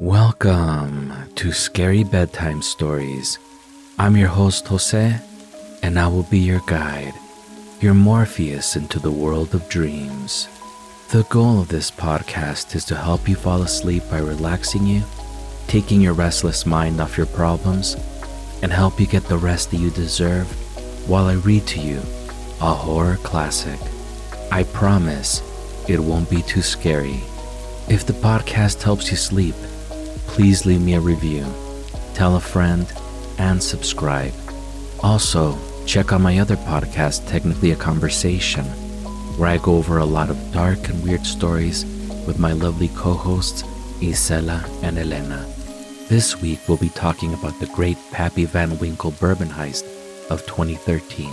Welcome to Scary Bedtime Stories. I'm your host, Jose, and I will be your guide, your Morpheus into the world of dreams. The goal of this podcast is to help you fall asleep by relaxing you, taking your restless mind off your problems, and help you get the rest that you deserve while I read to you a horror classic. I promise it won't be too scary. If the podcast helps you sleep, please leave me a review, tell a friend, and subscribe. Also, check out my other podcast, Technically a Conversation, where I go over a lot of dark and weird stories with my lovely co hosts, Isela and Elena. This week, we'll be talking about the great Pappy Van Winkle bourbon heist of 2013.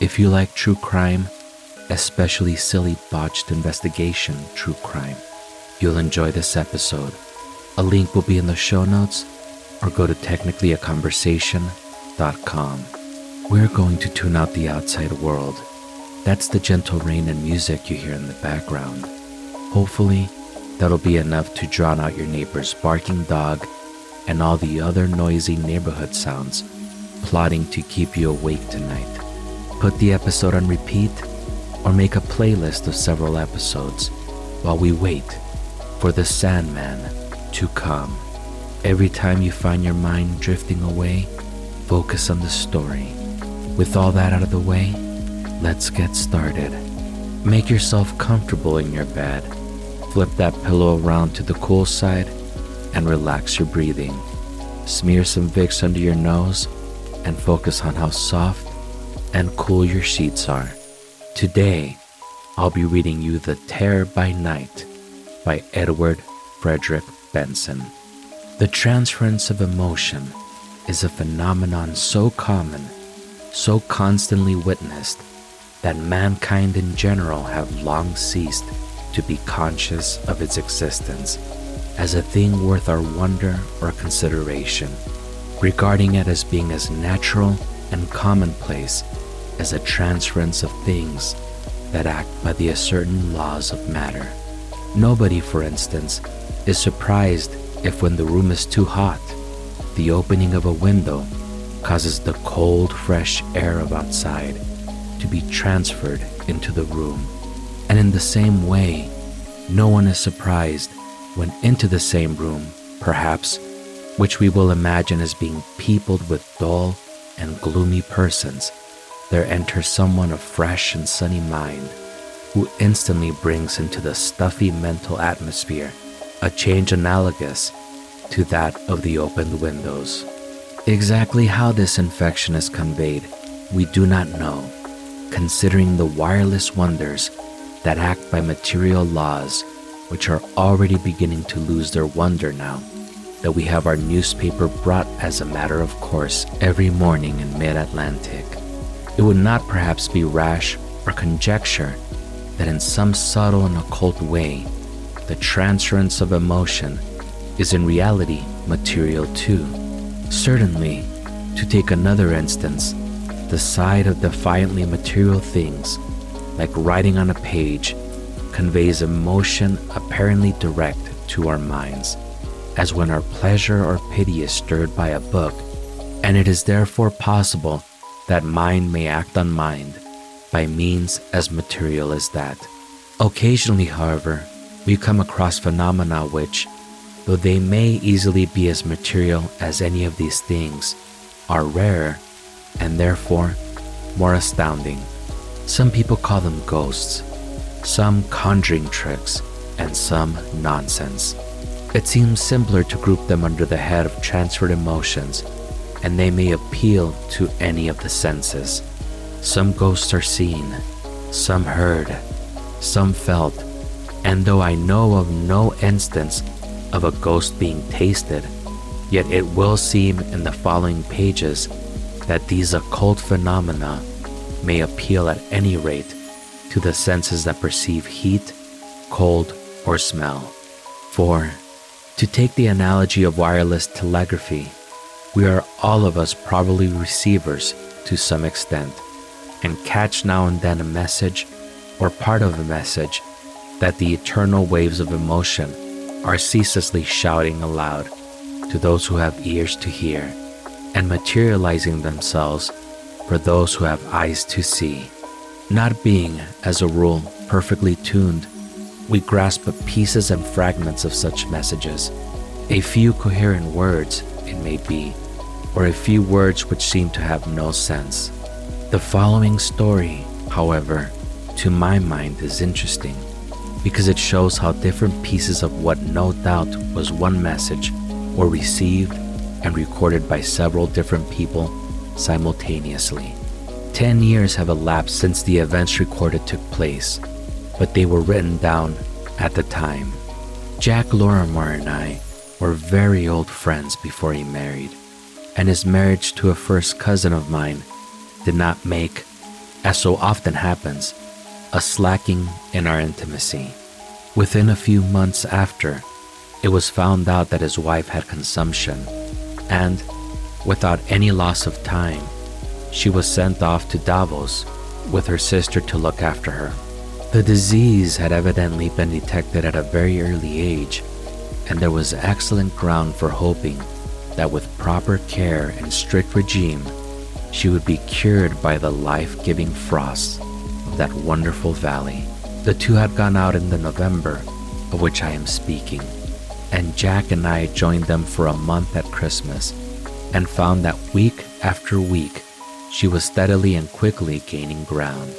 If you like true crime, especially silly botched investigation true crime, you'll enjoy this episode. A link will be in the show notes or go to technicallyaconversation.com. We're going to tune out the outside world. That's the gentle rain and music you hear in the background. Hopefully, that'll be enough to drown out your neighbor's barking dog and all the other noisy neighborhood sounds plotting to keep you awake tonight. Put the episode on repeat or make a playlist of several episodes while we wait for the Sandman to come. Every time you find your mind drifting away, focus on the story. With all that out of the way, let's get started. Make yourself comfortable in your bed. Flip that pillow around to the cool side and relax your breathing. Smear some Vicks under your nose and focus on how soft and cool your sheets are. Today, I'll be reading you The Terror by Night by Edward Frederic Benson. The transference of emotion is a phenomenon so common, so constantly witnessed, that mankind in general have long ceased to be conscious of its existence as a thing worth our wonder or consideration, regarding it as being as natural and commonplace as a transference of things that act by the certain laws of matter. Nobody, for instance, is surprised if when the room is too hot, the opening of a window causes the cold, fresh air of outside to be transferred into the room. And in the same way, no one is surprised when into the same room, perhaps, which we will imagine as being peopled with dull and gloomy persons, there enters someone of fresh and sunny mind who instantly brings into the stuffy mental atmosphere a change analogous to that of the opened windows. Exactly how this infection is conveyed, we do not know, considering the wireless wonders that act by material laws which are already beginning to lose their wonder now that we have our newspaper brought as a matter of course every morning in mid Atlantic. It would not perhaps be rash or conjecture that in some subtle and occult way, the transference of emotion is in reality material too. Certainly, to take another instance, the side of defiantly material things, like writing on a page, conveys emotion apparently direct to our minds, as when our pleasure or pity is stirred by a book, and it is therefore possible that mind may act on mind by means as material as that. Occasionally, however, we come across phenomena which, though they may easily be as material as any of these things, are rarer and therefore more astounding. Some people call them ghosts, some conjuring tricks, and some nonsense. It seems simpler to group them under the head of transferred emotions, and they may appeal to any of the senses. Some ghosts are seen, some heard, some felt, and though I know of no instance of a ghost being tasted, yet it will seem in the following pages that these occult phenomena may appeal at any rate to the senses that perceive heat, cold, or smell. For, to take the analogy of wireless telegraphy, we are all of us probably receivers to some extent, and catch now and then a message or part of a message that the eternal waves of emotion are ceaselessly shouting aloud to those who have ears to hear and materializing themselves for those who have eyes to see. Not being, as a rule, perfectly tuned, we grasp pieces and fragments of such messages, a few coherent words, it may be, or a few words which seem to have no sense. The following story, however, to my mind is interesting because it shows how different pieces of what no doubt was one message were received and recorded by several different people simultaneously. Ten years have elapsed since the events recorded took place, but they were written down at the time. Jack Lorimer and I were very old friends before he married, and his marriage to a first cousin of mine did not make, as so often happens, a slacking in our intimacy. Within a few months after, it was found out that his wife had consumption, and, without any loss of time, she was sent off to Davos with her sister to look after her. The disease had evidently been detected at a very early age, and there was excellent ground for hoping that with proper care and strict regime, she would be cured by the life giving frosts of that wonderful valley. The two had gone out in the November of which I am speaking, and Jack and I joined them for a month at Christmas and found that week after week she was steadily and quickly gaining ground.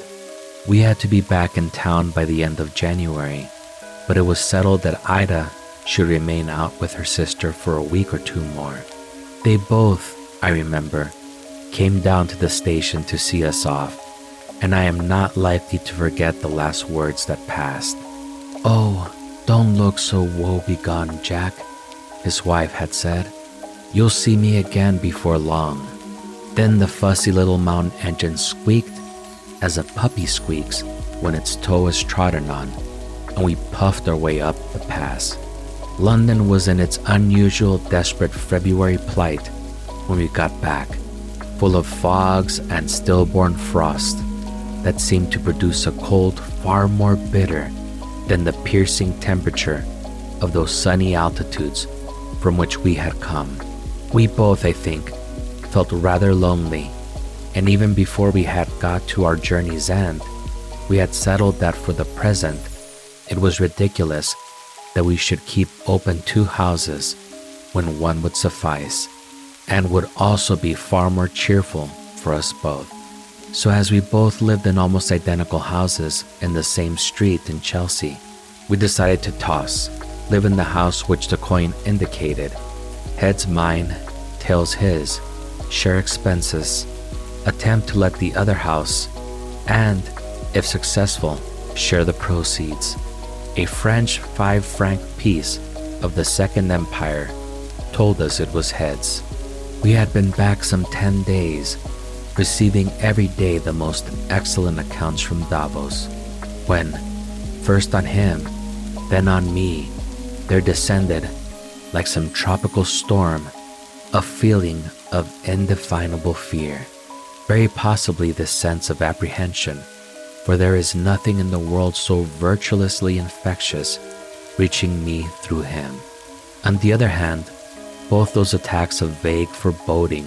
We had to be back in town by the end of January, but it was settled that Ida should remain out with her sister for a week or two more. They both, I remember, came down to the station to see us off, and I am not likely to forget the last words that passed. Oh, don't look so woebegone, Jack, his wife had said. You'll see me again before long. Then the fussy little mountain engine squeaked as a puppy squeaks when its toe is trodden on, and we puffed our way up the pass. London was in its unusual, desperate February plight when we got back, full of fogs and stillborn frost that seemed to produce a cold far more bitter than the piercing temperature of those sunny altitudes from which we had come. We both, I think, felt rather lonely, and even before we had got to our journey's end, we had settled that for the present, it was ridiculous that we should keep open two houses when one would suffice, and would also be far more cheerful for us both. So, as we both lived in almost identical houses in the same street in Chelsea, we decided to toss, live in the house which the coin indicated, heads mine, tails his, share expenses, attempt to let the other house, and, if successful, share the proceeds. A French five franc piece of the Second Empire told us it was heads. We had been back some 10 days, receiving every day the most excellent accounts from Davos, when, first on him, then on me, there descended, like some tropical storm, a feeling of indefinable fear, very possibly this sense of apprehension, for there is nothing in the world so virtuously infectious reaching me through him. On the other hand, both those attacks of vague foreboding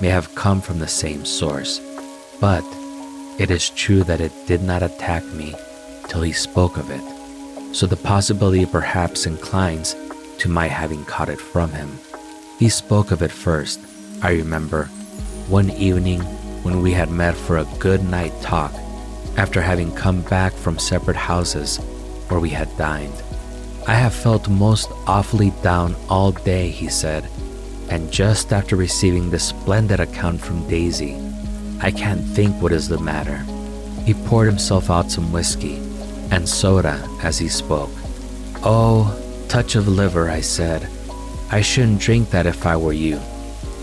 may have come from the same source, but it is true that it did not attack me till he spoke of it, so the possibility perhaps inclines to my having caught it from him. He spoke of it first, I remember, one evening when we had met for a good night talk after having come back from separate houses where we had dined. I have felt most awfully down all day, he said, and just after receiving this splendid account from Daisy, I can't think what is the matter. He poured himself out some whiskey and soda as he spoke. Oh, touch of liver, I said. I shouldn't drink that if I were you.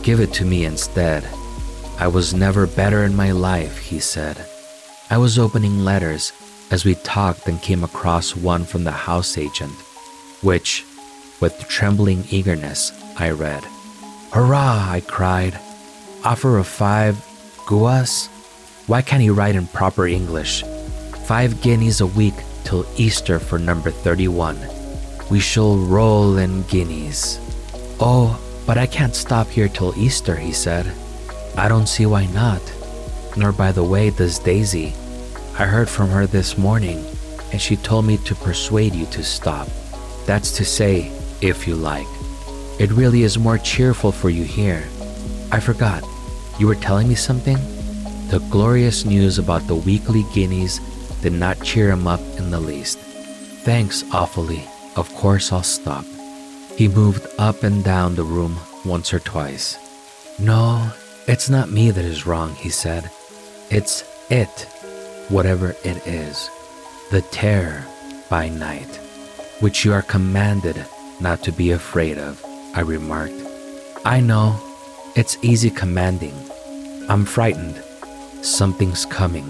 Give it to me instead. I was never better in my life, he said. I was opening letters as we talked and came across one from the house agent, which, with trembling eagerness, I read. Hurrah! I cried. Offer of five guas? Why can't he write in proper English? Five guineas a week till Easter for number 31. We shall roll in guineas. Oh, but I can't stop here till Easter, he said. I don't see why not. Nor, by the way, does Daisy. I heard from her this morning, and she told me to persuade you to stop. That's to say, if you like. It really is more cheerful for you here. I forgot. You were telling me something? The glorious news about the weekly guineas did not cheer him up in the least. Thanks awfully. Of course I'll stop. He moved up and down the room once or twice. No, it's not me that is wrong, he said. It's it, whatever it is. The terror by night, which you are commanded not to be afraid of, I remarked. I know, it's easy commanding. I'm frightened. Something's coming.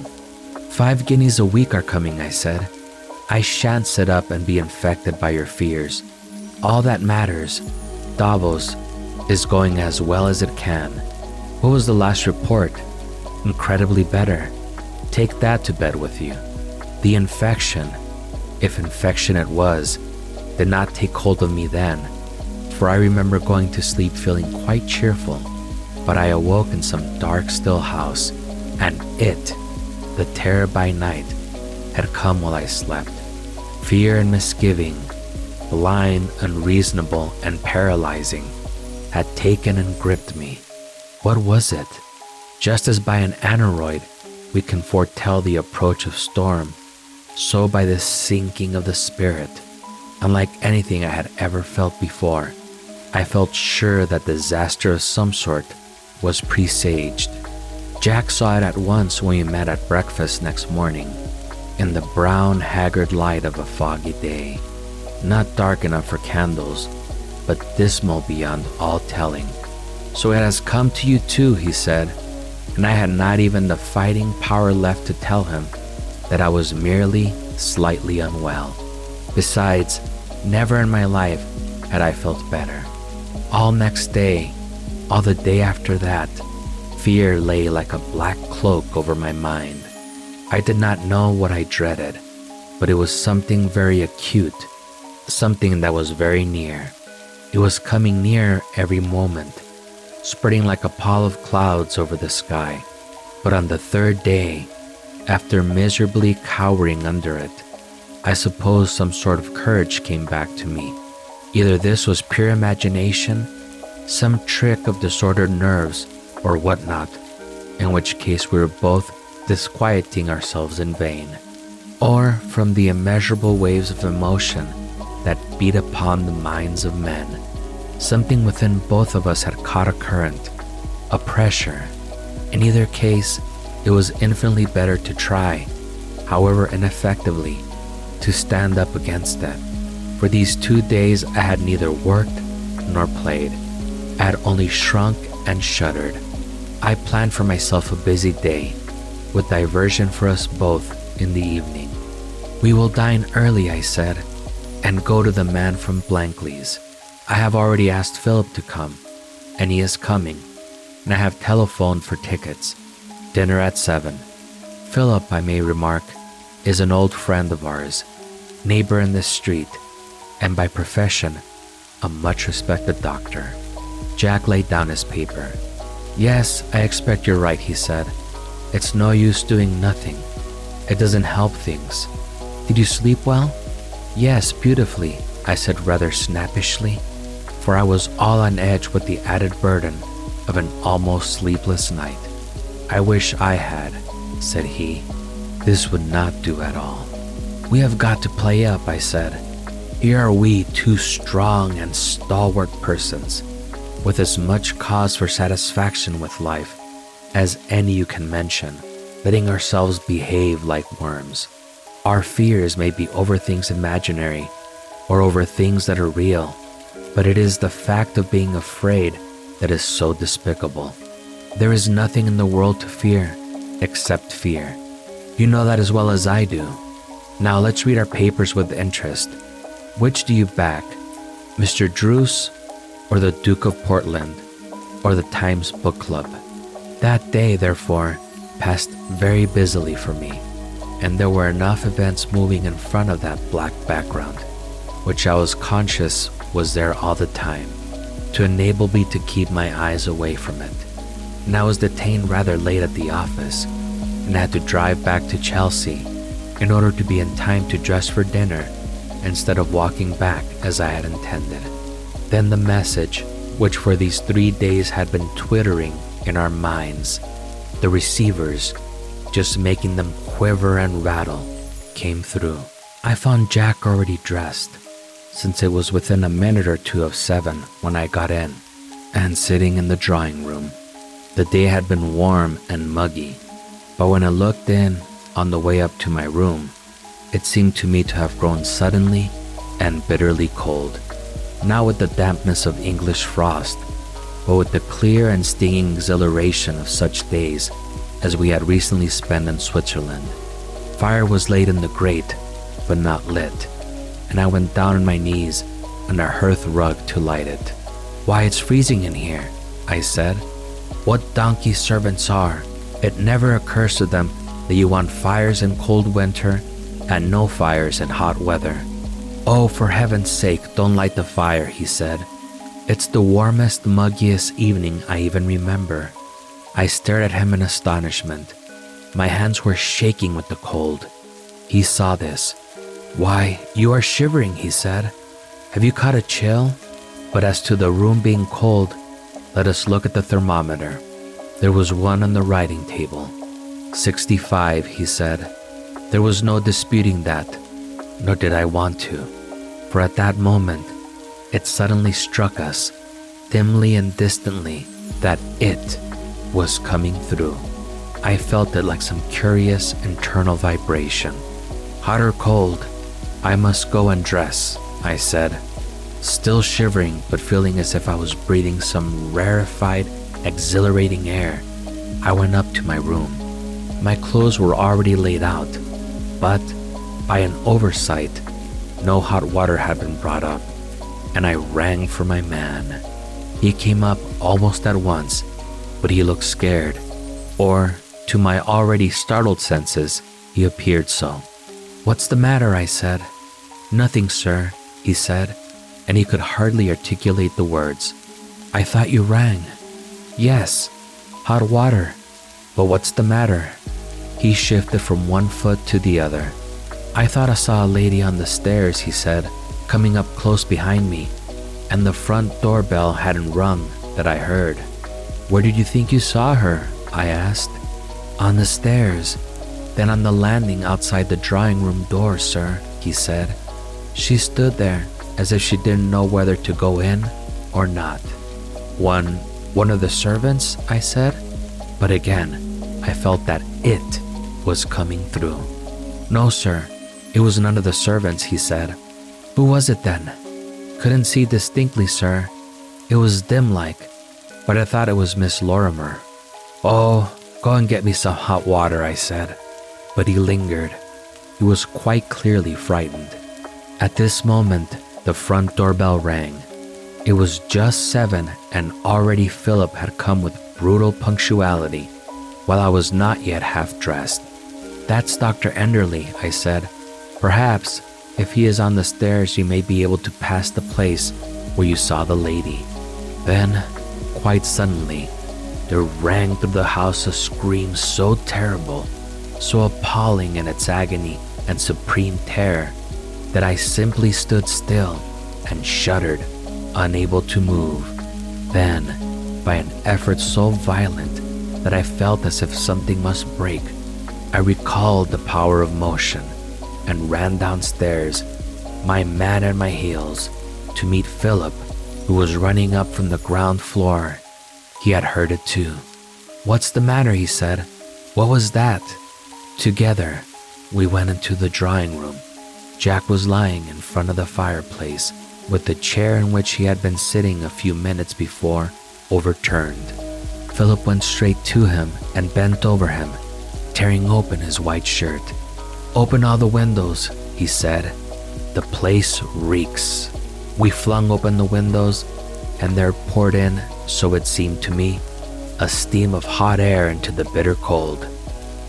Five guineas a week are coming, I said. I shan't sit up and be infected by your fears. All that matters, Davos, is going as well as it can. What was the last report? Incredibly better. Take that to bed with you. The infection, if infection it was, did not take hold of me then, for I remember going to sleep feeling quite cheerful. But I awoke in some dark, still house, and it, the terror by night, had come while I slept. Fear and misgiving, blind, unreasonable, and paralyzing, had taken and gripped me. What was it? Just as by an aneroid we can foretell the approach of storm, so by this sinking of the spirit, unlike anything I had ever felt before, I felt sure that disaster of some sort was presaged. Jack saw it at once when we met at breakfast next morning in the brown, haggard light of a foggy day. Not dark enough for candles, but dismal beyond all telling. So it has come to you too, he said, and I had not even the fighting power left to tell him that I was merely slightly unwell. Besides, never in my life had I felt better. All next day, all the day after that, fear lay like a black cloak over my mind. I did not know what I dreaded, but it was something very acute, something that was very near. It was coming near every moment, spreading like a pall of clouds over the sky. But on the third day, after miserably cowering under it, I suppose some sort of courage came back to me. Either this was pure imagination, some trick of disordered nerves, or whatnot, in which case we were both disquieting ourselves in vain, or from the immeasurable waves of emotion that beat upon the minds of men. Something within both of us had caught a current, a pressure. In either case, it was infinitely better to try, however ineffectively, to stand up against it. For these two days, I had neither worked nor played. I had only shrunk and shuddered. I planned for myself a busy day, with diversion for us both in the evening. We will dine early, I said, and go to the man from Blankley's. I have already asked Philip to come, and he is coming, and I have telephoned for tickets. Dinner at 7. Philip, I may remark, is an old friend of ours, neighbor in this street, and by profession, a much respected doctor. Jack laid down his paper. Yes, I expect you're right, he said. It's no use doing nothing. It doesn't help things. Did you sleep well? Yes, beautifully, I said rather snappishly, for I was all on edge with the added burden of an almost sleepless night. I wish I had, said he. This would not do at all. We have got to play up, I said. Here are we, two strong and stalwart persons, with as much cause for satisfaction with life as any you can mention, letting ourselves behave like worms. Our fears may be over things imaginary or over things that are real, but it is the fact of being afraid that is so despicable. There is nothing in the world to fear except fear. You know that as well as I do. Now let's read our papers with interest. Which do you back, Mr. Druce or the Duke of Portland or the Times Book Club? That day, therefore, passed very busily for me, and there were enough events moving in front of that black background. which I was conscious was there all the time, to enable me to keep my eyes away from it. And I was detained rather late at the office and had to drive back to Chelsea in order to be in time to dress for dinner instead of walking back as I had intended. Then the message, which for these three days had been twittering in our minds, the receivers, just making them quiver and rattle, came through. I found Jack already dressed, since it was within a minute or two of seven when I got in, and sitting in the drawing room. The day had been warm and muggy, but when I looked in on the way up to my room, it seemed to me to have grown suddenly and bitterly cold, not with the dampness of English frost, but with the clear and stinging exhilaration of such days as we had recently spent in Switzerland. Fire was laid in the grate, but not lit, and I went down on my knees on a hearth rug to light it. Why, it's freezing in here, I said. What donkey servants are. It never occurs to them that you want fires in cold winter and no fires in hot weather. Oh, for heaven's sake, don't light the fire, he said. It's the warmest, muggiest evening I even remember. I stared at him in astonishment. My hands were shaking with the cold. He saw this. Why, you are shivering, he said. Have you caught a chill? But as to the room being cold, let us look at the thermometer. There was one on the writing table. 65, he said. There was no disputing that, nor did I want to, for at that moment it suddenly struck us, dimly and distantly, that it was coming through. I felt it like some curious internal vibration. Hot or cold, I must go and dress, I said, still shivering but feeling as if I was breathing some rarefied, exhilarating air. I went up to my room. My clothes were already laid out but by an oversight, no hot water had been brought up, and I rang for my man. He came up almost at once, but he looked scared, or, to my already startled senses, he appeared so. What's the matter? I said. Nothing, sir, he said, and he could hardly articulate the words. I thought you rang. Yes, hot water. But what's the matter? He shifted from one foot to the other. I thought I saw a lady on the stairs, he said, coming up close behind me, and the front doorbell hadn't rung that I heard. Where did you think you saw her? I asked. On the stairs, then on the landing outside the drawing room door, sir, he said. She stood there as if she didn't know whether to go in or not. One one of the servants, I said, but again, I felt that it was coming through. No, sir, it was none of the servants, he said. Who was it then? Couldn't see distinctly, sir. It was dim like, but I thought it was Miss Lorimer. Oh, go and get me some hot water, I said. But he lingered. He was quite clearly frightened. At this moment, the front doorbell rang. It was just seven, and already Philip had come with brutal punctuality while I was not yet half dressed. That's Dr. Enderley, I said. Perhaps, if he is on the stairs, you may be able to pass the place where you saw the lady. Then, quite suddenly, there rang through the house a scream so terrible, so appalling in its agony and supreme terror, that I simply stood still and shuddered, unable to move. Then, by an effort so violent that I felt as if something must break, I recalled the power of motion and ran downstairs, my man at my heels, to meet Philip, who was running up from the ground floor. He had heard it too. What's the matter? he said. What was that? Together, we went into the drawing room. Jack was lying in front of the fireplace with the chair in which he had been sitting a few minutes before overturned. Philip went straight to him and bent over him tearing open his white shirt. Open all the windows, he said. The place reeks. We flung open the windows, and there poured in, so it seemed to me, a steam of hot air into the bitter cold.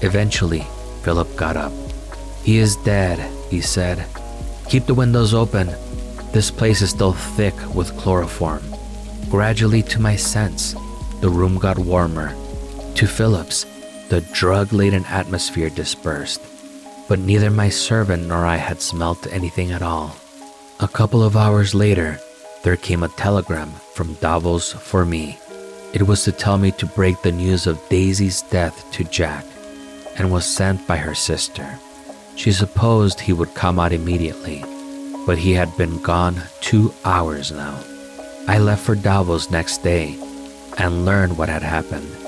Eventually, Philip got up. He is dead, he said. Keep the windows open, This place is still thick with chloroform. Gradually, to my sense, the room got warmer. To Philip's, the drug laden atmosphere dispersed. But neither my servant nor I had smelt anything at all. A couple of hours later, there came a telegram from Davos for me. It was to tell me to break the news of Daisy's death to Jack and was sent by her sister. She supposed he would come out immediately, but he had been gone two hours now. I left for Davos next day and learned what had happened.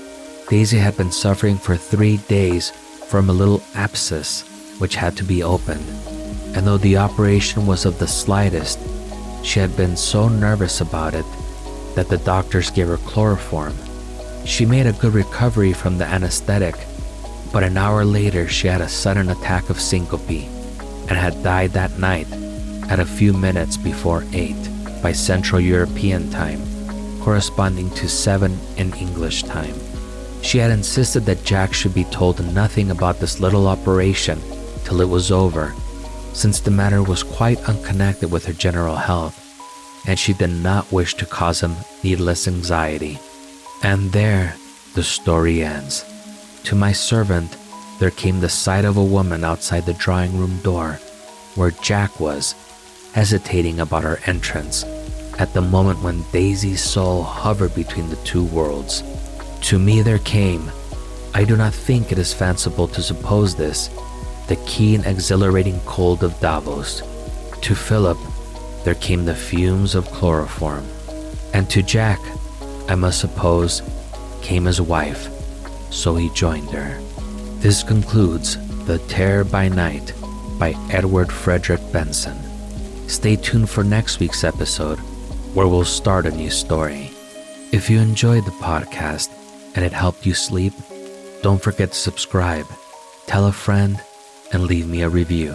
Daisy had been suffering for three days from a little abscess which had to be opened, and though the operation was of the slightest, she had been so nervous about it that the doctors gave her chloroform. She made a good recovery from the anesthetic, but an hour later she had a sudden attack of syncope and had died that night at a few minutes before 8 by Central European time, corresponding to 7 in English time. She had insisted that Jack should be told nothing about this little operation till it was over, since the matter was quite unconnected with her general health, and she did not wish to cause him needless anxiety. And there the story ends. To my servant, there came the sight of a woman outside the drawing room door, where Jack was, hesitating about her entrance at the moment when Daisy's soul hovered between the two worlds. To me, there came, I do not think it is fanciful to suppose this, the keen, exhilarating cold of Davos. To Philip, there came the fumes of chloroform. And to Jack, I must suppose, came his wife, so he joined her. This concludes The Terror by Night by Edward Frederic Benson. Stay tuned for next week's episode, where we'll start a new story. If you enjoyed the podcast and it helped you sleep, don't forget to subscribe, tell a friend, and leave me a review.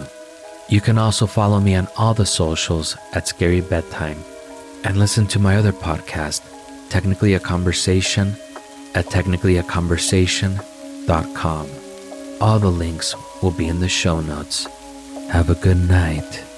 You can also follow me on all the socials at Scary Bedtime and listen to my other podcast, Technically a Conversation, at technicallyaconversation.com. All the links will be in the show notes. Have a good night.